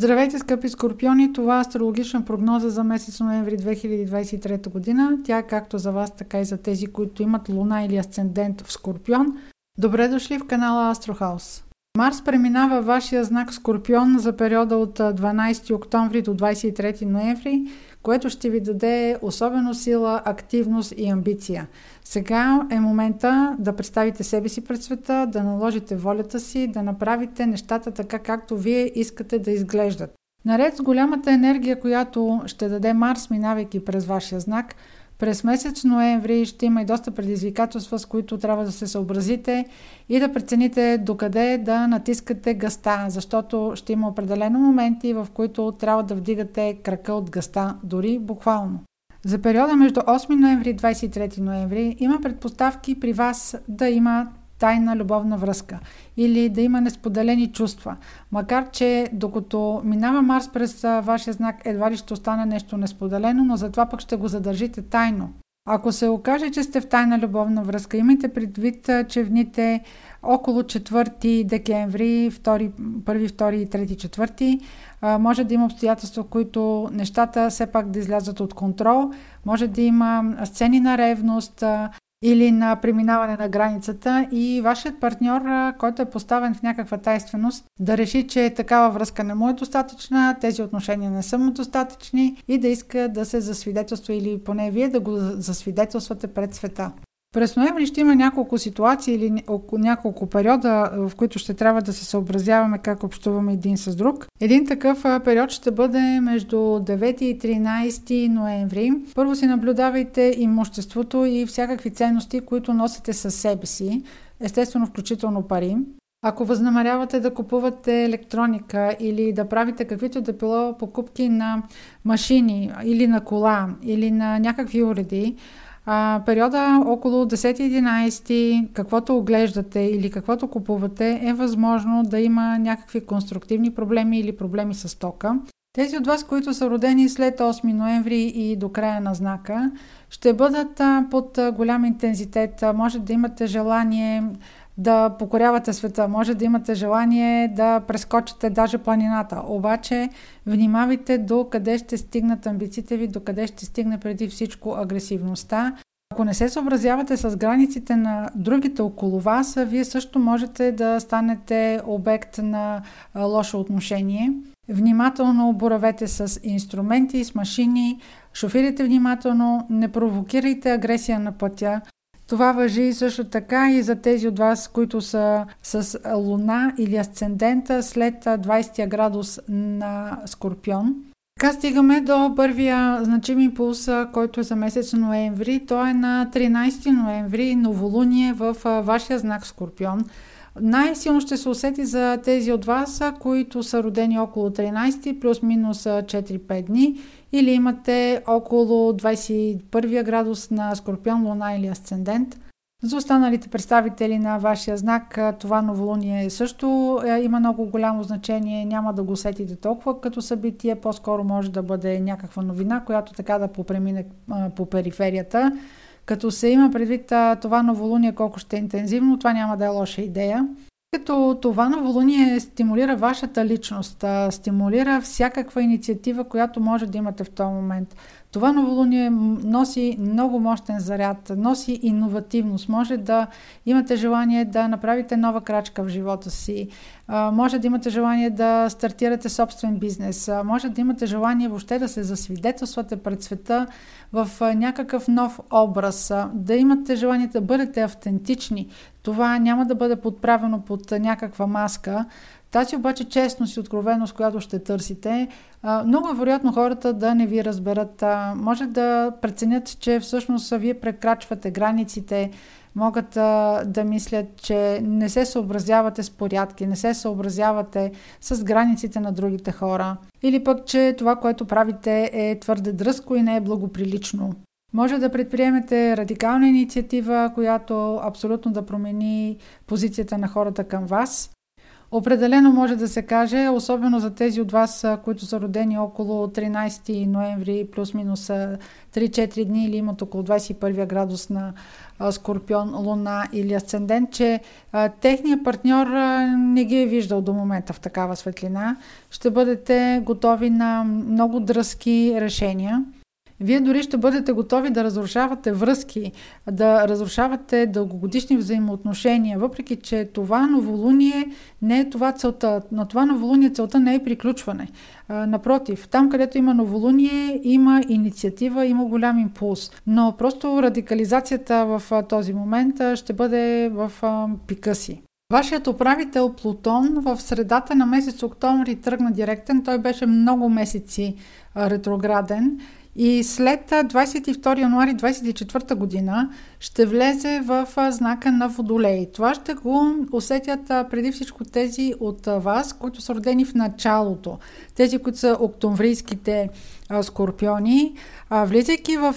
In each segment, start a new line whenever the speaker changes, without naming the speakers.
Здравейте, скъпи скорпиони! Това е астрологична прогноза за месец ноември 2023 година. Тя е както за вас, така и за тези, които имат луна или асцендент в скорпион. Добре дошли в канала Астрохаус. Марс преминава вашия знак Скорпион за периода от 12 октомври до 23 ноември, което ще ви даде особено сила, активност и амбиция. Сега е момента да представите себе си пред света, да наложите волята си, да направите нещата така, както вие искате да изглеждат. Наред с голямата енергия, която ще даде Марс, минавайки през вашия знак – през месец ноември ще има и доста предизвикателства, с които трябва да се съобразите и да прецените докъде да натискате гъста, защото ще има определено моменти, в които трябва да вдигате крака от гъста, дори буквално. За периода между 8 ноември и 23 ноември има предпоставки при вас да има тайна любовна връзка или да има несподелени чувства. Макар, че докато минава Марс през вашия знак, едва ли ще остане нещо несподелено, но затова пък ще го задържите тайно. Ако се окаже, че сте в тайна любовна връзка, имайте предвид, че в дните около 4 декември, 2, 1, 2, 3, 4, може да има обстоятелства, които нещата все пак да излязат от контрол, може да има сцени на ревност, или на преминаване на границата и вашият партньор, който е поставен в някаква тайственост, да реши, че такава връзка не му е достатъчна, тези отношения не са му достатъчни и да иска да се засвидетелства или поне вие да го засвидетелствате пред света. През ноември ще има няколко ситуации или няколко периода, в които ще трябва да се съобразяваме как общуваме един с друг. Един такъв период ще бъде между 9 и 13 ноември. Първо си наблюдавайте имуществото и всякакви ценности, които носите със себе си, естествено включително пари. Ако възнамерявате да купувате електроника или да правите каквито да било покупки на машини или на кола или на някакви уреди, а, периода около 10-11, каквото оглеждате или каквото купувате, е възможно да има някакви конструктивни проблеми или проблеми с тока. Тези от вас, които са родени след 8 ноември и до края на знака, ще бъдат под голям интензитет. Може да имате желание да покорявате света, може да имате желание да прескочите даже планината. Обаче внимавайте до къде ще стигнат амбициите ви, до къде ще стигне преди всичко агресивността. Ако не се съобразявате с границите на другите около вас, вие също можете да станете обект на лошо отношение. Внимателно боравете с инструменти, с машини, шофирайте внимателно, не провокирайте агресия на пътя, това въжи също така и за тези от вас, които са с луна или асцендента след 20 градус на Скорпион. Така стигаме до първия значим импулс, който е за месец ноември. Той е на 13 ноември, новолуние в вашия знак Скорпион. Най-силно ще се усети за тези от вас, които са родени около 13 плюс-минус 4-5 дни или имате около 21 градус на Скорпион, Луна или Асцендент. За останалите представители на вашия знак това новолуние също има много голямо значение. Няма да го усетите толкова като събитие, по-скоро може да бъде някаква новина, която така да попремине по периферията. Като се има предвид това новолуние колко ще е интензивно, това няма да е лоша идея. Като това новолуние стимулира вашата личност, стимулира всякаква инициатива, която може да имате в този момент. Това новолуние носи много мощен заряд, носи иновативност. Може да имате желание да направите нова крачка в живота си, може да имате желание да стартирате собствен бизнес, може да имате желание въобще да се засвидетелствате пред света в някакъв нов образ, да имате желание да бъдете автентични. Това няма да бъде подправено под някаква маска. Тази обаче честност и откровеност, която ще търсите, много е вероятно хората да не ви разберат. Може да преценят, че всъщност вие прекрачвате границите, могат да мислят, че не се съобразявате с порядки, не се съобразявате с границите на другите хора. Или пък, че това, което правите е твърде дръзко и не е благоприлично. Може да предприемете радикална инициатива, която абсолютно да промени позицията на хората към вас. Определено може да се каже, особено за тези от вас, които са родени около 13 ноември, плюс-минус 3-4 дни или имат около 21 градус на Скорпион, Луна или Асцендент, че техният партньор не ги е виждал до момента в такава светлина. Ще бъдете готови на много дръзки решения. Вие дори ще бъдете готови да разрушавате връзки, да разрушавате дългогодишни взаимоотношения, въпреки че това новолуние не е това целта. На това новолуние целта не е приключване. Напротив, там където има новолуние, има инициатива, има голям импулс. Но просто радикализацията в този момент ще бъде в пика си. Вашият управител Плутон в средата на месец октомври тръгна директен. Той беше много месеци ретрограден и след 22 януари 2024 година ще влезе в знака на Водолей. Това ще го усетят преди всичко тези от вас, които са родени в началото. Тези, които са октомврийските скорпиони. Влизайки в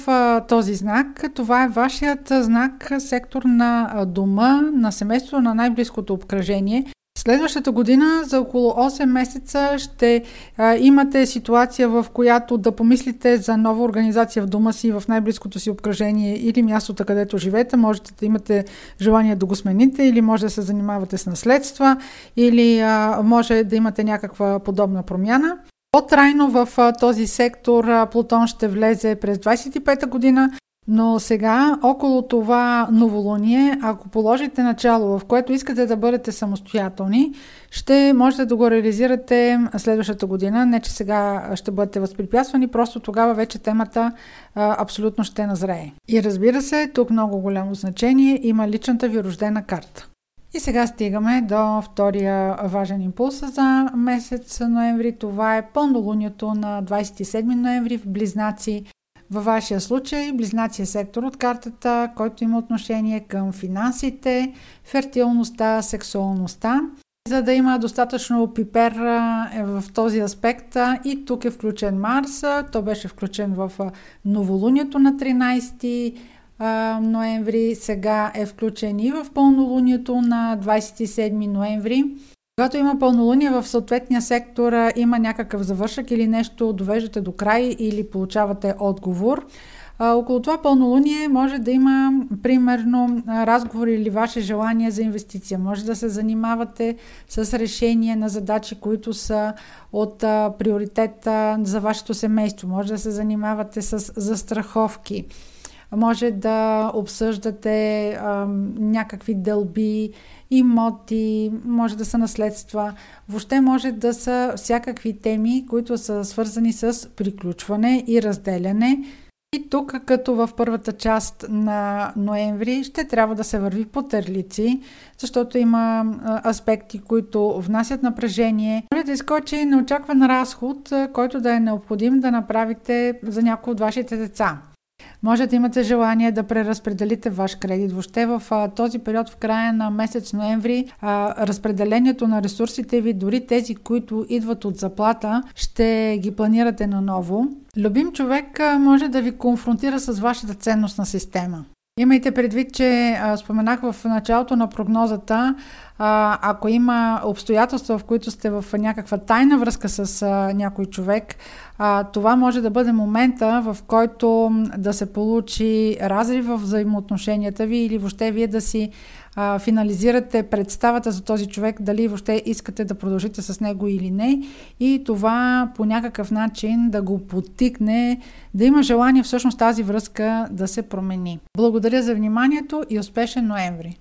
този знак, това е вашият знак, сектор на дома, на семейството, на най-близкото обкръжение. Следващата година за около 8 месеца ще а, имате ситуация, в която да помислите за нова организация в дома си, в най-близкото си обкръжение или мястото, където живеете. Можете да имате желание да го смените или може да се занимавате с наследства или а, може да имате някаква подобна промяна. По-трайно в този сектор Плутон ще влезе през 25-та година но сега, около това новолуние, ако положите начало, в което искате да бъдете самостоятелни, ще можете да го реализирате следващата година. Не, че сега ще бъдете възпрепятствани, просто тогава вече темата а, абсолютно ще назрее. И разбира се, тук много голямо значение има личната ви рождена карта. И сега стигаме до втория важен импулс за месец ноември. Това е пълнолунието на 27 ноември в Близнаци. Във вашия случай близнация сектор от картата, който има отношение към финансите, фертилността, сексуалността. За да има достатъчно пипер е в този аспект и тук е включен Марс. То беше включен в новолунието на 13 ноември. Сега е включен и в пълнолунието на 27 ноември. Когато има пълнолуние в съответния сектор, има някакъв завършък или нещо довеждате до край или получавате отговор. Около това пълнолуние може да има, примерно, разговори или ваше желание за инвестиция. Може да се занимавате с решение на задачи, които са от приоритета за вашето семейство. Може да се занимавате с застраховки може да обсъждате а, някакви дълби, имоти, може да са наследства. Въобще може да са всякакви теми, които са свързани с приключване и разделяне. И тук, като в първата част на ноември, ще трябва да се върви по търлици, защото има аспекти, които внасят напрежение. Може да изкочи неочакван разход, който да е необходим да направите за някои от вашите деца. Може да имате желание да преразпределите ваш кредит. Въобще в а, този период в края на месец ноември а, разпределението на ресурсите ви, дори тези, които идват от заплата, ще ги планирате наново. Любим човек а, може да ви конфронтира с вашата ценностна система. Имайте предвид, че а, споменах в началото на прогнозата, ако има обстоятелства, в които сте в някаква тайна връзка с а, някой човек, а, това може да бъде момента, в който да се получи разрив в взаимоотношенията ви или въобще вие да си а, финализирате представата за този човек, дали въобще искате да продължите с него или не и това по някакъв начин да го подтикне, да има желание всъщност тази връзка да се промени. Благодаря за вниманието и успешен ноември!